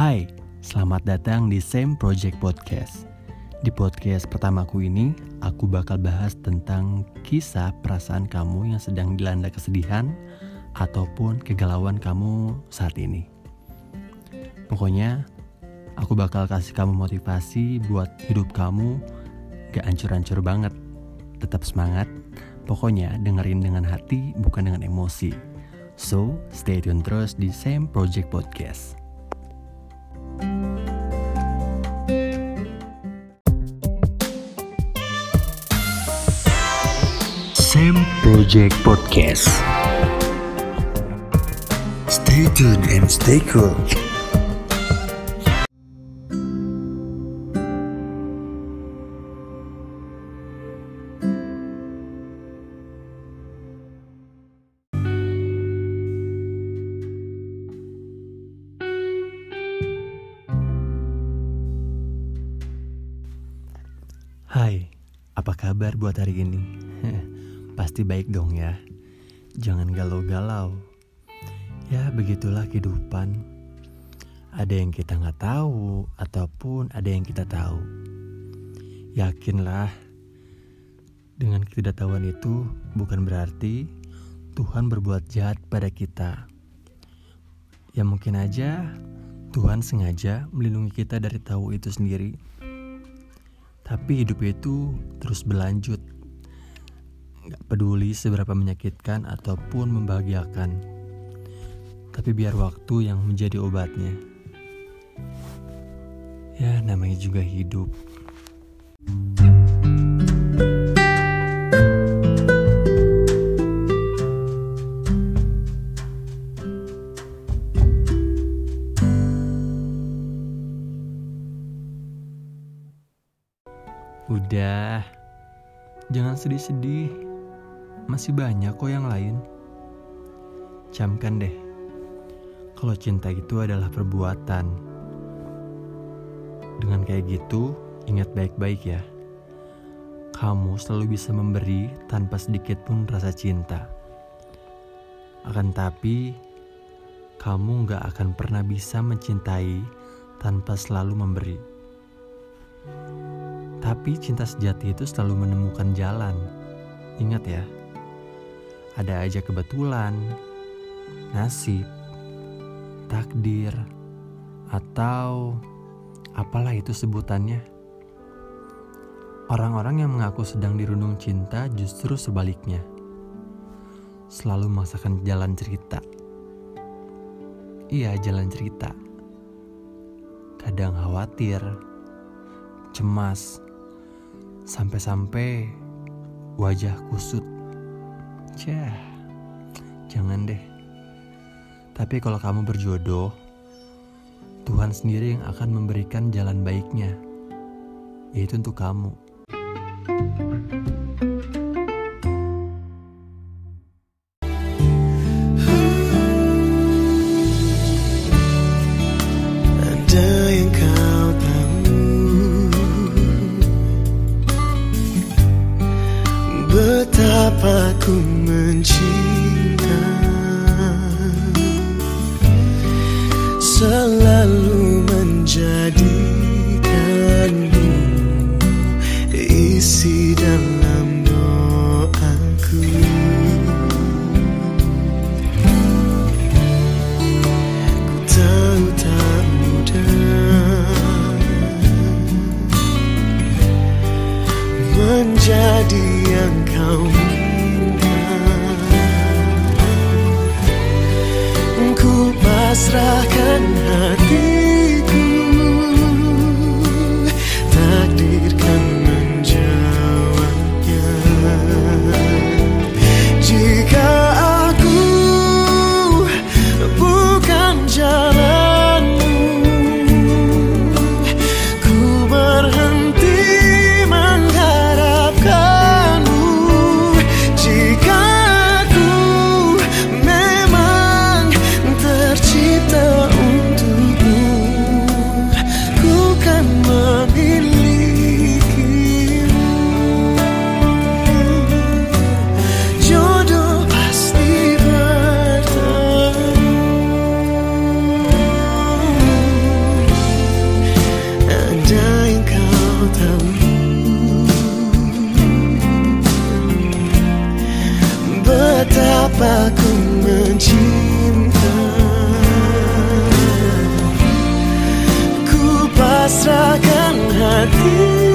Hai, selamat datang di Same Project Podcast. Di podcast pertamaku ini, aku bakal bahas tentang kisah perasaan kamu yang sedang dilanda kesedihan ataupun kegalauan kamu saat ini. Pokoknya, aku bakal kasih kamu motivasi buat hidup kamu gak ancur-ancur banget. Tetap semangat, pokoknya dengerin dengan hati bukan dengan emosi. So, stay tune terus di Same Project Podcast. Same Project Podcast. Stay tuned and stay cool. Hai, apa kabar buat hari ini? Pasti baik dong ya. Jangan galau-galau. Ya begitulah kehidupan. Ada yang kita nggak tahu ataupun ada yang kita tahu. Yakinlah dengan ketidaktahuan itu bukan berarti Tuhan berbuat jahat pada kita. Ya mungkin aja Tuhan sengaja melindungi kita dari tahu itu sendiri. Tapi hidup itu terus berlanjut. Gak peduli seberapa menyakitkan ataupun membahagiakan. Tapi biar waktu yang menjadi obatnya. Ya namanya juga hidup. Udah, jangan sedih-sedih. Masih banyak kok yang lain. Camkan deh, kalau cinta itu adalah perbuatan. Dengan kayak gitu, ingat baik-baik ya. Kamu selalu bisa memberi tanpa sedikit pun rasa cinta. Akan tapi, kamu gak akan pernah bisa mencintai tanpa selalu memberi. Tapi cinta sejati itu selalu menemukan jalan. Ingat ya, ada aja kebetulan, nasib, takdir, atau apalah itu sebutannya. Orang-orang yang mengaku sedang dirundung cinta justru sebaliknya. Selalu memaksakan jalan cerita. Iya, jalan cerita. Kadang khawatir, cemas, Sampai-sampai wajah kusut. Cah, jangan deh. Tapi kalau kamu berjodoh, Tuhan sendiri yang akan memberikan jalan baiknya, yaitu untuk kamu. Ada Selalu aku mencinta. Ku pasrahkan hati